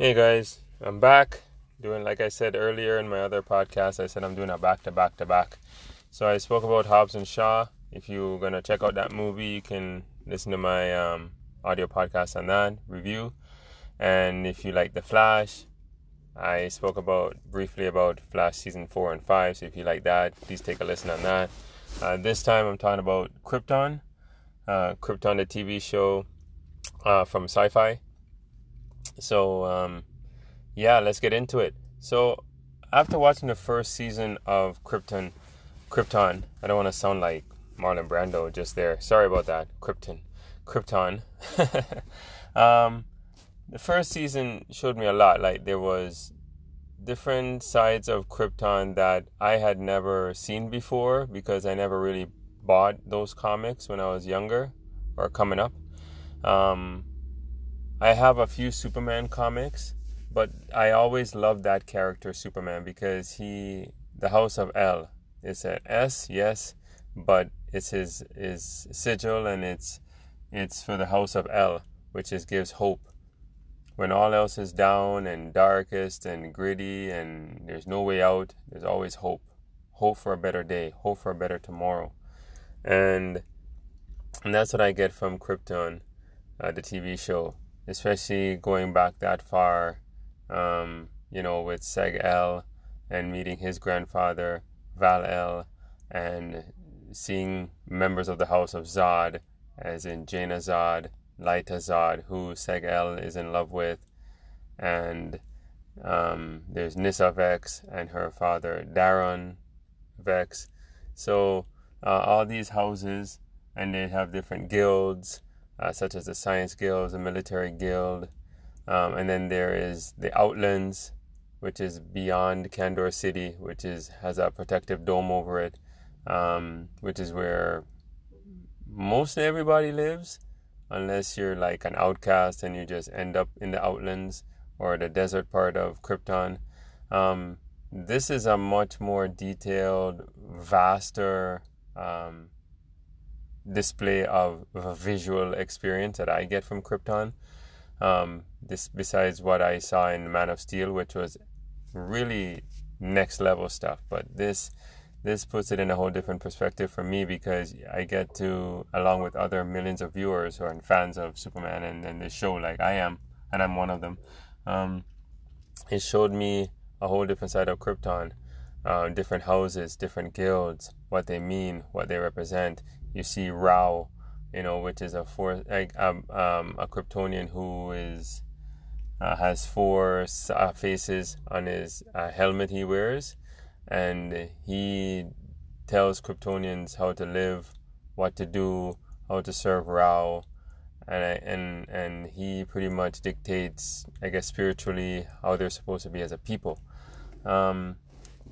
Hey guys, I'm back doing like I said earlier in my other podcast. I said I'm doing a back to back to back. So I spoke about Hobbs and Shaw. If you're gonna check out that movie, you can listen to my um, audio podcast on that review. And if you like The Flash, I spoke about briefly about Flash season four and five. So if you like that, please take a listen on that. Uh, this time I'm talking about Krypton, uh, Krypton, the TV show uh, from Syfy so um, yeah, let's get into it. So after watching the first season of Krypton, Krypton, I don't want to sound like Marlon Brando just there. Sorry about that. Krypton, Krypton. um, the first season showed me a lot. Like there was different sides of Krypton that I had never seen before because I never really bought those comics when I was younger or coming up. Um, I have a few Superman comics, but I always loved that character Superman because he the House of El. is an S, yes, but it's his his sigil and it's it's for the House of El, which is gives hope. When all else is down and darkest and gritty and there's no way out, there's always hope. Hope for a better day, hope for a better tomorrow. And and that's what I get from Krypton, uh, the TV show especially going back that far, um, you know, with Seg El and meeting his grandfather, Val El, and seeing members of the House of Zod, as in Jayna Zod, Lyta Zod, who Seg El is in love with, and um, there's Nyssa Vex and her father, Daron Vex. So, uh, all these houses, and they have different guilds uh, such as the Science Guild, the Military Guild, um, and then there is the Outlands, which is beyond Kandor City, which is has a protective dome over it, um, which is where most everybody lives, unless you're like an outcast and you just end up in the Outlands or the desert part of Krypton. Um, this is a much more detailed, vaster um, display of, of a visual experience that I get from Krypton. Um, this besides what I saw in Man of Steel, which was really next level stuff. But this this puts it in a whole different perspective for me because I get to, along with other millions of viewers who are fans of Superman and, and this show, like I am, and I'm one of them. Um, it showed me a whole different side of Krypton, uh, different houses, different guilds, what they mean, what they represent you see Rao, you know, which is a four um, um, a Kryptonian who is uh, has four uh, faces on his uh, helmet he wears, and he tells Kryptonians how to live, what to do, how to serve Rao, and and and he pretty much dictates, I guess, spiritually how they're supposed to be as a people. Um,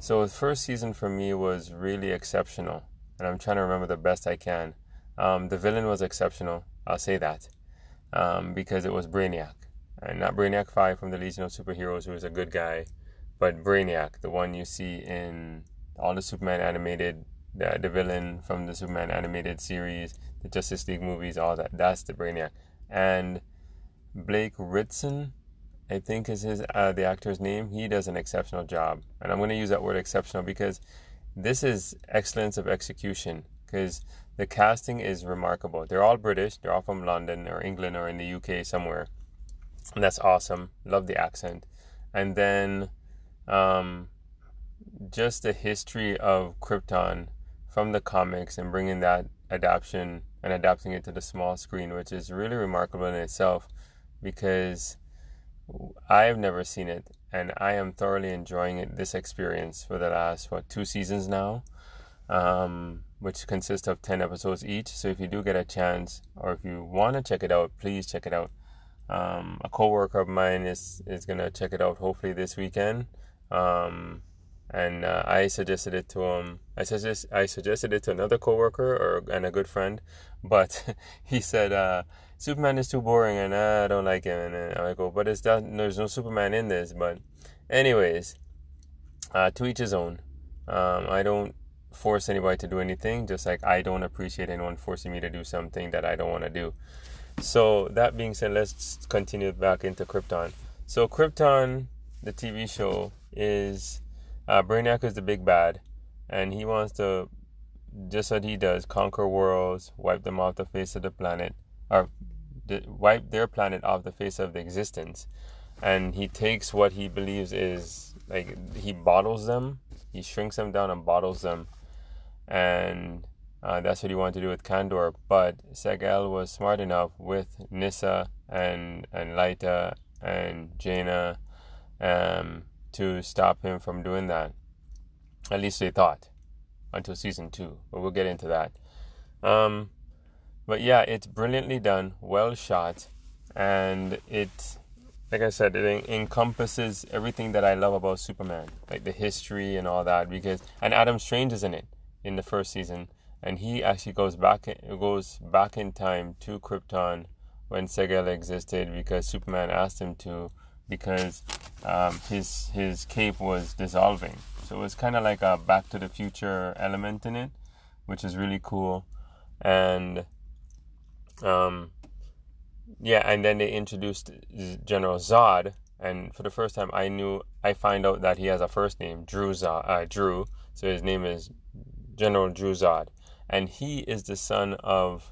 so the first season for me was really exceptional and I'm trying to remember the best I can. Um, the villain was exceptional. I'll say that um, because it was Brainiac, and not Brainiac Five from the Legion of Superheroes, who is a good guy, but Brainiac, the one you see in all the Superman animated, the, the villain from the Superman animated series, the Justice League movies, all that. That's the Brainiac, and Blake Ritson. I think is his uh, the actor's name. He does an exceptional job, and I'm going to use that word exceptional because this is excellence of execution because the casting is remarkable. They're all British, they're all from London or England or in the UK somewhere. And that's awesome. Love the accent. And then um, just the history of Krypton from the comics and bringing that adaptation and adapting it to the small screen, which is really remarkable in itself because I've never seen it and I am thoroughly enjoying it, this experience for the last what two seasons now, um, which consists of ten episodes each. So if you do get a chance, or if you want to check it out, please check it out. Um, a coworker of mine is is gonna check it out hopefully this weekend, um, and uh, I suggested it to him. I suggest I suggested it to another coworker or and a good friend, but he said. Uh, Superman is too boring and uh, I don't like him. And I go, but it's there's no Superman in this. But, anyways, uh, to each his own. Um, I don't force anybody to do anything, just like I don't appreciate anyone forcing me to do something that I don't want to do. So, that being said, let's continue back into Krypton. So Krypton, the TV show, is uh, Brainiac is the big bad, and he wants to, just what he does, conquer worlds, wipe them off the face of the planet, or wipe their planet off the face of the existence. And he takes what he believes is like he bottles them, he shrinks them down and bottles them, and uh, that's what he wanted to do with Kandor. But Seg-El was smart enough with Nyssa and and Lyta and Jayna um, to stop him from doing that. At least they thought until season two, but we'll get into that. Um, but yeah, it's brilliantly done, well shot, and it, like I said, it encompasses everything that I love about Superman, like the history and all that. Because and Adam Strange is in it in the first season, and he actually goes back goes back in time to Krypton when Seg-El existed because Superman asked him to because um, his his cape was dissolving. So it was kind of like a Back to the Future element in it, which is really cool. And um, yeah, and then they introduced General Zod, and for the first time, I knew I find out that he has a first name, Drew Zod, uh, Drew. So his name is General Drew Zod, and he is the son of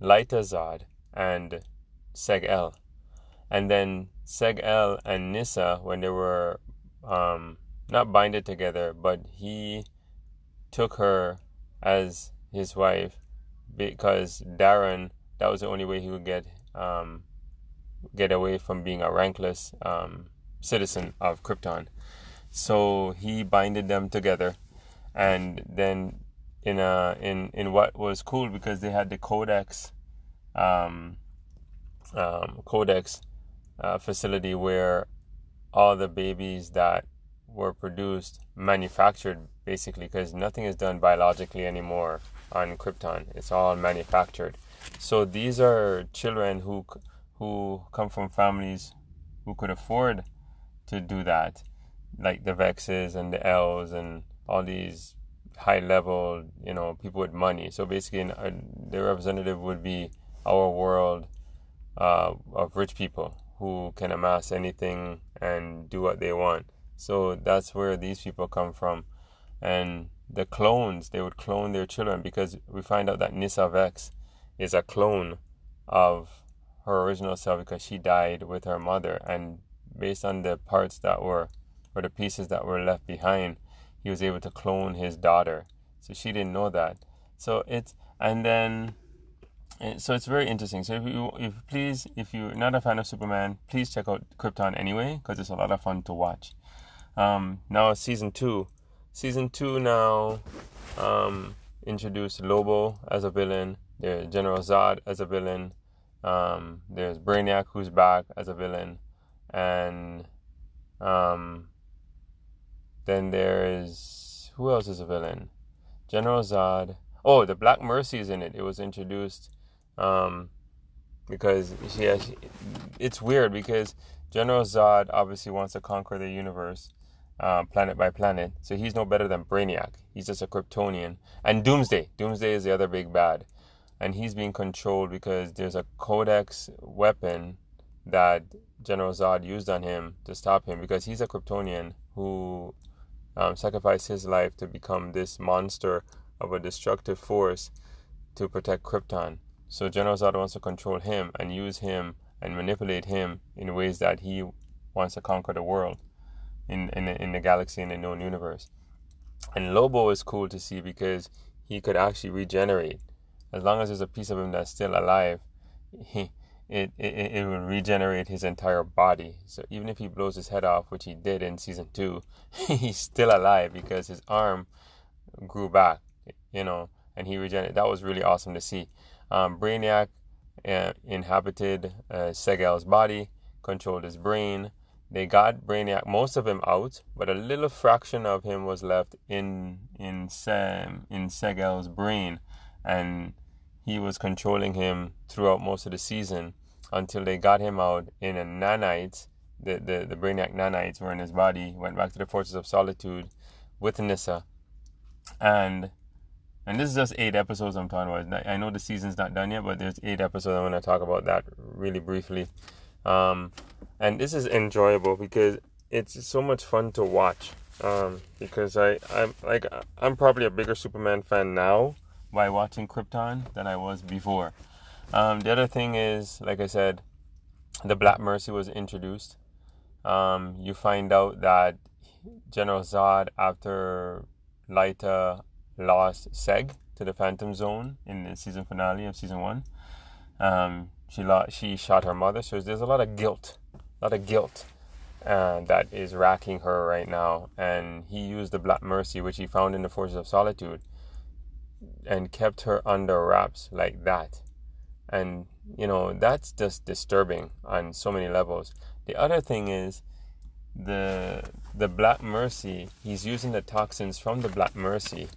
Lyta Zod and Seg-El. And then Seg-El and Nyssa, when they were um, not binded together, but he took her as his wife because Daron, that was the only way he would get um, get away from being a rankless um, citizen of Krypton. So he binded them together, and then in a in in what was cool because they had the Codex, um, um, Codex uh, facility where all the babies that were produced manufactured basically because nothing is done biologically anymore on Krypton. It's all manufactured. So these are children who who come from families who could afford to do that, like the Vexes and the Elves and all these high level, you know, people with money. So basically, uh, the representative would be our world uh, of rich people who can amass anything and do what they want. So that's where these people come from. And the clones, they would clone their children because we find out that Nyssa Vex is a clone of her original self because she died with her mother. And based on the parts that were, or the pieces that were left behind, he was able to clone his daughter. So she didn't know that. So it's, and then, so it's very interesting. So if you, if please, if you're not a fan of Superman, please check out Krypton anyway because it's a lot of fun to watch. Um, now season two. Season two now um, introduced Lobo as a villain. There's General Zod as a villain. Um, there's Brainiac who's back as a villain, and um, then there is who else is a villain? General Zod. Oh, the Black Mercy is in it. It was introduced um, because she has. It's weird because General Zod obviously wants to conquer the universe, uh, planet by planet. So he's no better than Brainiac. He's just a Kryptonian. And Doomsday. Doomsday is the other big bad. And he's being controlled because there's a Codex weapon that General Zod used on him to stop him because he's a Kryptonian who um, sacrificed his life to become this monster of a destructive force to protect Krypton. So General Zod wants to control him and use him and manipulate him in ways that he wants to conquer the world in in the, in the galaxy in the known universe. And Lobo is cool to see because he could actually regenerate. As long as there's a piece of him that's still alive, he it, it, it will regenerate his entire body. So even if he blows his head off, which he did in season two, he's still alive because his arm grew back, you know, and he regenerated. That was really awesome to see. Um, Brainiac uh, inhabited uh, Seg-El's body, controlled his brain, they got Brainiac, most of him out, but a little fraction of him was left in in Sam in Seg-El's brain, and he was controlling him throughout most of the season until they got him out in a nanite. The, the, the Brainiac nanites were in his body, went back to the Fortress of Solitude with Nyssa. And and this is just eight episodes I'm talking about. I know the season's not done yet, but there's eight episodes. I'm going to talk about that really briefly. Um, and this is enjoyable because it's so much fun to watch. Um, because I I'm like I'm probably a bigger Superman fan now by watching Krypton than I was before. Um, the other thing is, like I said, the Black Mercy was introduced. Um, you find out that General Zod, after Lyta lost Seg to the Phantom Zone in the season finale of season one, um, she lost, she shot her mother. So there's a lot of guilt, a lot of guilt uh, that is racking her right now. And he used the Black Mercy, which he found in the Fortress of Solitude, and kept her under wraps like that. And you know that's just disturbing on so many levels. The other thing is the the Black Mercy. He's using the toxins from the Black Mercy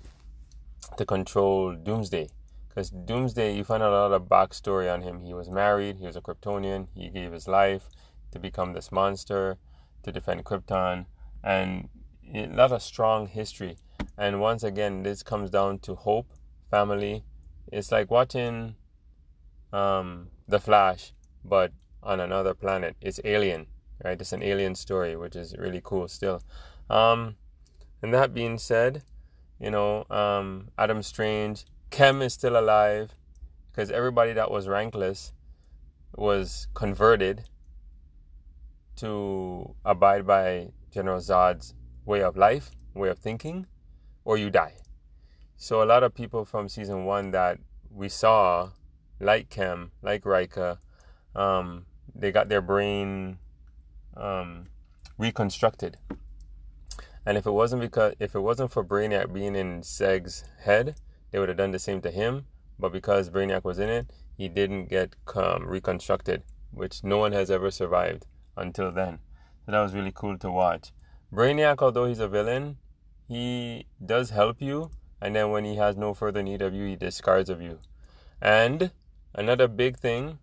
to control Doomsday. Because Doomsday, you find out a lot of backstory on him. He was married. He was a Kryptonian. He gave his life to become this monster to defend Krypton, and a lot of strong history. And once again, this comes down to hope, family. It's like watching um, The Flash, but on another planet. It's alien, right? It's an alien story, which is really cool still. Um, and that being said, you know, um, Adam Strange, Kem is still alive because everybody that was rankless was converted to abide by General Zod's way of life, way of thinking, or you die. So a lot of people from season one that we saw, like Kem, like Rika, um, they got their brain um, reconstructed. And if it wasn't because if it wasn't for Brainiac being in Seg's head, they would have done the same to him. But because Brainiac was in it, he didn't get um, reconstructed, which no one has ever survived until then. So that was really cool to watch. Brainiac, although he's a villain, he does help you, and then when he has no further need of you, he discards of you. And another big thing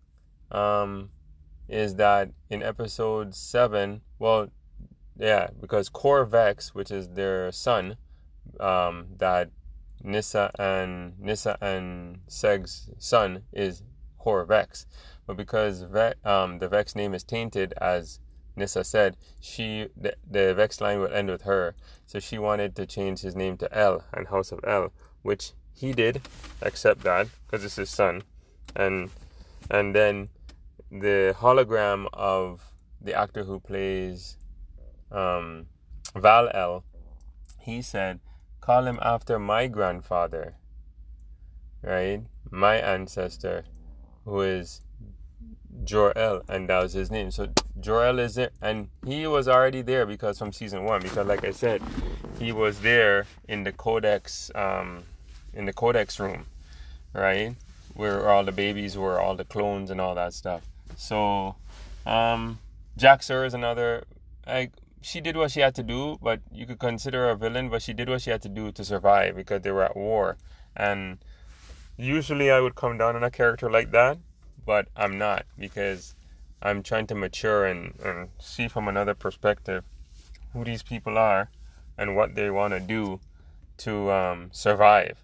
um, is that in episode seven, well, yeah, because Corvex, which is their son, um, that Nyssa and Nyssa and Seg's son is Corvex. But because Ve- um, the Vex name is tainted, as Nyssa said, she the, the Vex line will end with her. So she wanted to change his name to El and House of El, which he did accept that because it's his son, and and then the hologram of the actor who plays um, Val El, he said, "Call him after my grandfather." Right, my ancestor, who is Jor-El, and that was his name. So Jor-El is there, and he was already there because from season one. Because, like I said, he was there in the Codex, um, in the Codex room, right, where all the babies were, all the clones and all that stuff. So, um, Jax-Ur is another. Like she did what she had to do, but you could consider her a villain. But she did what she had to do to survive because they were at war, and usually I would come down on a character like that but I'm not because I'm trying to mature and, and see from another perspective who these people are and what they want to do to um, survive.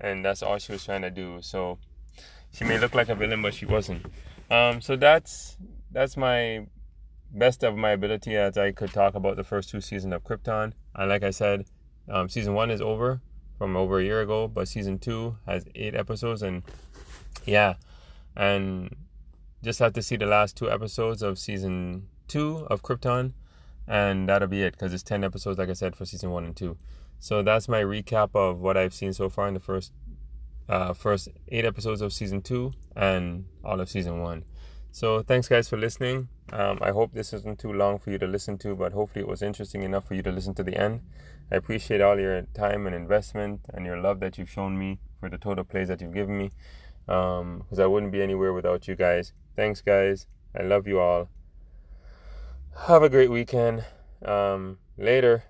And that's all she was trying to do. So she may look like a villain, but she wasn't. Um, so that's that's my best of my ability as I could talk about the first two seasons of Krypton. And like I said, um, season one is over from over a year ago, but season two has eight episodes, and yeah, and just have to see the last two episodes of season two of Krypton, and that'll be it because it's 10 episodes, like I said, for season one and two. So that's my recap of what I've seen so far in the first uh, first eight episodes of season two and all of season one. So thanks, guys, for listening. Um, I hope this isn't too long for you to listen to, but hopefully it was interesting enough for you to listen to the end. I appreciate all your time and investment and your love that you've shown me for the total plays that you've given me because um, I wouldn't be anywhere without you guys. Thanks, guys. I love you all. Have a great weekend. Um, later.